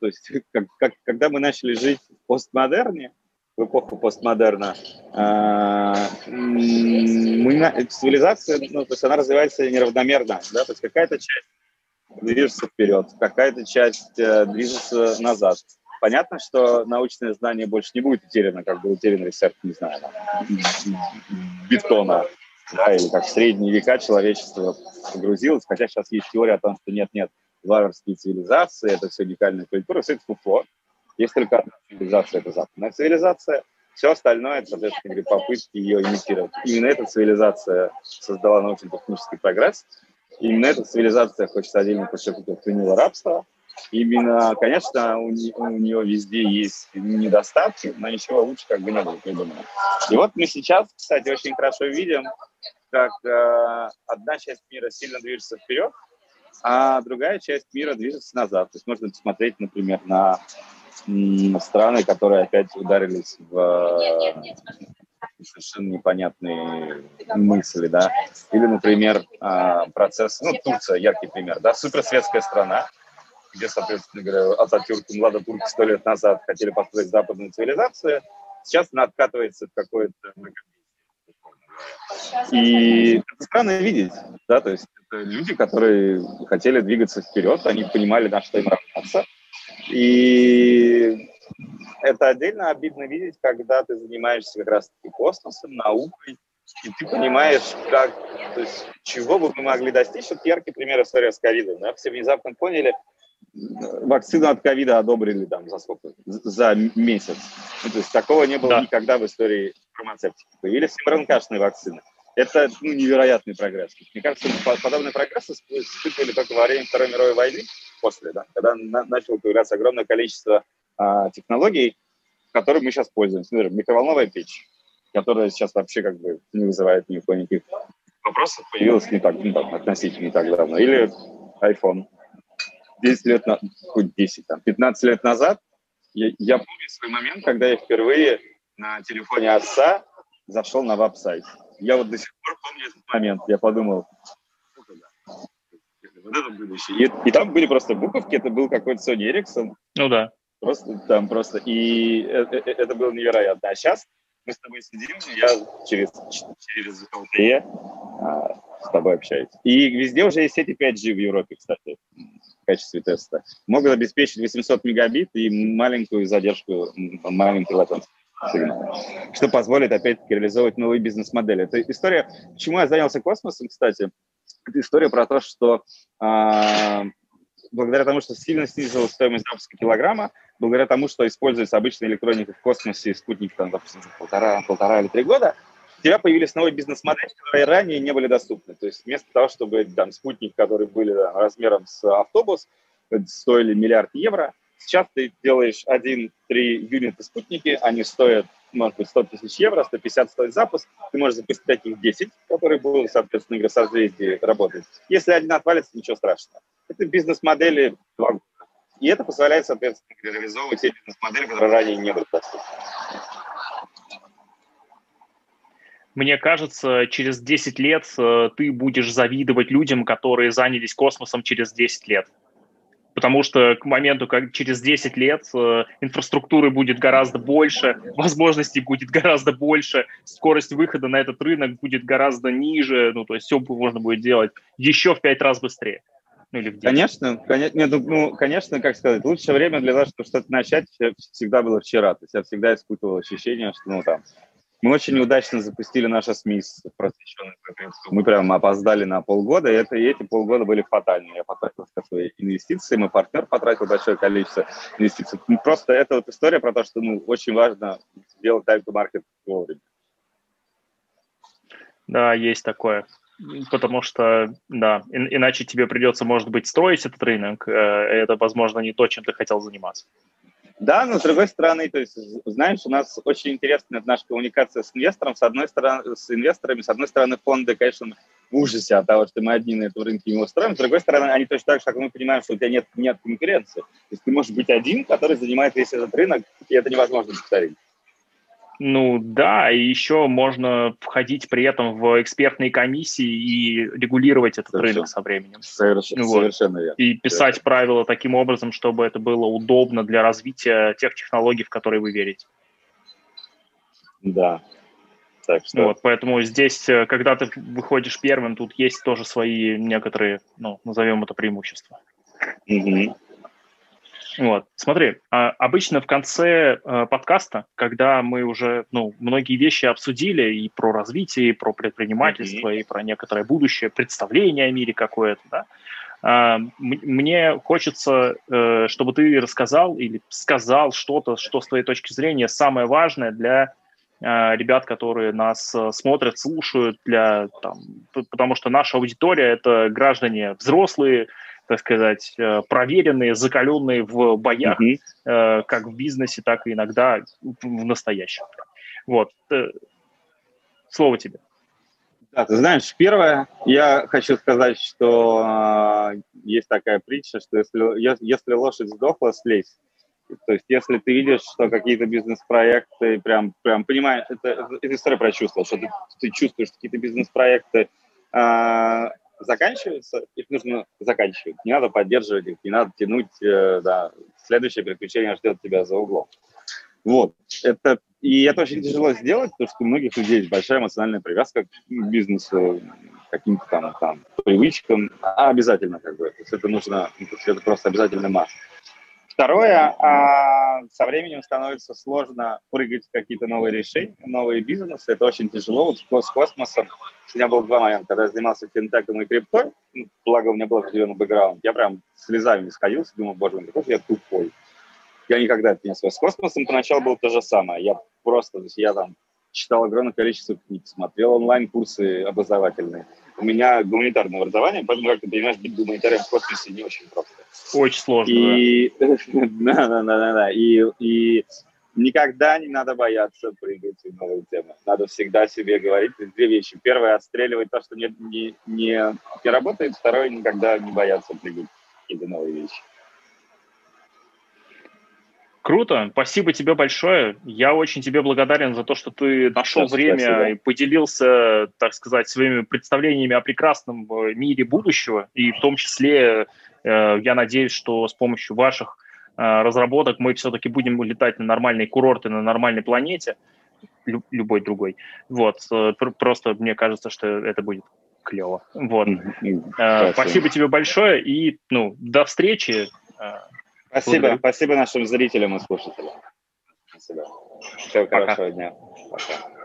то есть, как, как, когда мы начали жить в постмодерне, в эпоху постмодерна, а, мы, цивилизация, ну, то есть она развивается неравномерно, да, то есть какая-то часть движется вперед, какая-то часть э, движется назад. Понятно, что научное знание больше не будет утеряно, как был утерян рецепт, не знаю, бетона, да, или как в средние века человечество погрузилось, хотя сейчас есть теория о том, что нет-нет, варварские цивилизации, это все уникальная культура, все это фуфло. Есть только одна цивилизация, это западная цивилизация. Все остальное, это, соответственно, попытки ее имитировать. Именно эта цивилизация создала научно-технический прогресс. Именно эта цивилизация, хочется отдельно подчеркнуть, отменила рабство. Именно, конечно, у, не, у нее везде есть недостатки, но ничего лучше как бы не было придумано. И вот мы сейчас, кстати, очень хорошо видим, как э, одна часть мира сильно движется вперед, а другая часть мира движется назад. То есть можно посмотреть, например, на страны, которые опять ударились в совершенно непонятные мысли, да. Или, например, а, процесс, ну, Турция, яркий пример, да, суперсветская страна, где, соответственно говоря, Ататюрк и Младотурк сто лет назад хотели построить западную цивилизацию, сейчас она откатывается в какое-то и это странно видеть, да, то есть это люди, которые хотели двигаться вперед, они понимали, на что им равняться, и это отдельно обидно видеть, когда ты занимаешься как раз-таки космосом, наукой, и ты понимаешь, как, то есть, чего бы мы могли достичь. Вот яркий пример истории с ковидом. Да? Все внезапно поняли, вакцину от ковида одобрили там за сколько? За месяц. Ну, то есть такого не было да. никогда в истории фармацевтики. Появились МРНК-шные вакцины. Это ну, невероятный прогресс. Мне кажется, подобный прогресс испытывали только во время Второй мировой войны, после, да, когда на, начало появляться огромное количество а, технологий, которыми мы сейчас пользуемся. Например, микроволновая печь, которая сейчас вообще как бы не вызывает никаких вопросов, появилась не так, не так относительно не так давно. Или iPhone. 10 лет, на, хоть 10, там, 15 лет назад я, я помню свой момент, когда я впервые на телефоне отца зашел на веб-сайт. Я вот до сих пор помню этот момент. Я подумал, вот это будущее. И, и там были просто буковки, это был какой-то Sony Ericsson. Ну да. Просто там просто. И это, э, это было невероятно. А сейчас мы с тобой сидим, я через, через LTE а, с тобой общаюсь. И везде уже есть сети 5G в Европе, кстати, качестве теста. Могут обеспечить 800 мегабит и маленькую задержку, маленький латенс что позволит опять-таки реализовывать новые бизнес-модели. Это история, почему я занялся космосом, кстати, это история про то, что а, благодаря тому, что сильно снизилась стоимость запуска килограмма, благодаря тому, что используется обычная электроника в космосе, спутник, там, допустим, полтора, полтора или три года, у тебя появились новые бизнес-модели, которые ранее не были доступны. То есть вместо того, чтобы там спутник, который были размером с автобус, стоили миллиард евро, сейчас ты делаешь один-три юнита спутники, они стоят может быть, 100 тысяч евро, 150 стоит запуск, ты можешь запустить таких 10, которые будут, соответственно, игры созвездии работать. Если один отвалится, ничего страшного. Это бизнес-модели. И это позволяет, соответственно, реализовывать те бизнес-модели, которые ранее не были доступны. Мне кажется, через 10 лет э, ты будешь завидовать людям, которые занялись космосом через 10 лет потому что к моменту, как через 10 лет э, инфраструктуры будет гораздо больше, возможностей будет гораздо больше, скорость выхода на этот рынок будет гораздо ниже, ну, то есть все можно будет делать еще в 5 раз быстрее. Ну, или в 10. Конечно, конечно, нет, ну, ну, конечно, как сказать, лучшее время для того, чтобы что-то начать, всегда было вчера. То есть я всегда испытывал ощущение, что, ну, там, мы очень неудачно запустили наше СМИ с просвещенной Мы прям опоздали на полгода, и, это, и эти полгода были фатальны. Я потратил свои инвестиции, мой партнер потратил большое количество инвестиций. Ну, просто это вот история про то, что ну, очень важно делать time-to-market вовремя. Да, есть такое. Потому что, да, иначе тебе придется, может быть, строить этот рынок. Э, это, возможно, не то, чем ты хотел заниматься. Да, но с другой стороны, то есть, знаешь, у нас очень интересная наша коммуникация с инвестором. С одной стороны, с инвесторами, с одной стороны, фонды, конечно, в ужасе от того, что мы одни на этом рынке не устроим. С другой стороны, они точно так же, как мы понимаем, что у тебя нет, нет конкуренции. То есть ты можешь быть один, который занимает весь этот рынок, и это невозможно повторить. Ну да, и еще можно входить при этом в экспертные комиссии и регулировать этот совершенно, рынок со временем. Совершенно, вот. совершенно верно. И писать верно. правила таким образом, чтобы это было удобно для развития тех технологий, в которые вы верите. Да. Так что... Вот, поэтому здесь, э, когда ты выходишь первым, тут есть тоже свои некоторые, ну, назовем это преимущества. Угу. Вот, смотри, а, обычно в конце э, подкаста, когда мы уже, ну, многие вещи обсудили и про развитие, и про предпринимательство, mm-hmm. и про некоторое будущее, представление о мире какое-то, да, а, мне хочется, э, чтобы ты рассказал или сказал что-то, что с твоей точки зрения самое важное для э, ребят, которые нас смотрят, слушают, для, там, потому что наша аудитория – это граждане взрослые, так сказать, э, проверенные, закаленные в боях, mm-hmm. как в бизнесе, так и иногда в настоящем. Вот. Э, слово тебе. Да, ты знаешь, первое, я хочу сказать, что э, есть такая притча, что если, если лошадь сдохла, слезь. То есть, если ты видишь, что какие-то бизнес-проекты, прям, прям понимаешь, это, это история про чувства, что ты, ты чувствуешь, что какие-то бизнес-проекты э, заканчиваются, их нужно заканчивать. Не надо поддерживать их, не надо тянуть, э, да, следующее приключение ждет тебя за углом. Вот, это, и это очень тяжело сделать, потому что у многих людей есть большая эмоциональная привязка к бизнесу, каким-то там, там привычкам, а обязательно как бы, то есть это нужно, это просто обязательный масс. Второе, а со временем становится сложно прыгать в какие-то новые решения, новые бизнесы. Это очень тяжело. Вот с космосом у меня было два момента. Когда я занимался финтеком и криптой, ну, благо у меня был определенный бэкграунд, я прям слезами не сходился, думал, боже мой, какой я тупой. Я никогда это не связал. С космосом поначалу было то же самое. Я просто, то есть я там читал огромное количество книг, смотрел онлайн-курсы образовательные. У меня гуманитарное образование, поэтому, как ты понимаешь, быть гуманитарием в космосе не очень просто. Очень сложно. И, да, да, да, да, да. И, и никогда не надо бояться прыгать в новые темы. Надо всегда себе говорить две вещи. Первое, отстреливать то, что не, не, не, не работает. Второе, никогда не бояться прыгать какие-то новые вещи. Круто, спасибо тебе большое. Я очень тебе благодарен за то, что ты нашел Спасибо. время и поделился, так сказать, своими представлениями о прекрасном э, мире будущего. И в том числе, э, я надеюсь, что с помощью ваших э, разработок мы все-таки будем летать на нормальные курорты на нормальной планете, любой другой. Вот, просто мне кажется, что это будет клево. Вот. Спасибо. Спасибо тебе большое и ну, до встречи. Спасибо, Благодарю. спасибо нашим зрителям и слушателям. Спасибо. Всего Пока. хорошего дня. Пока.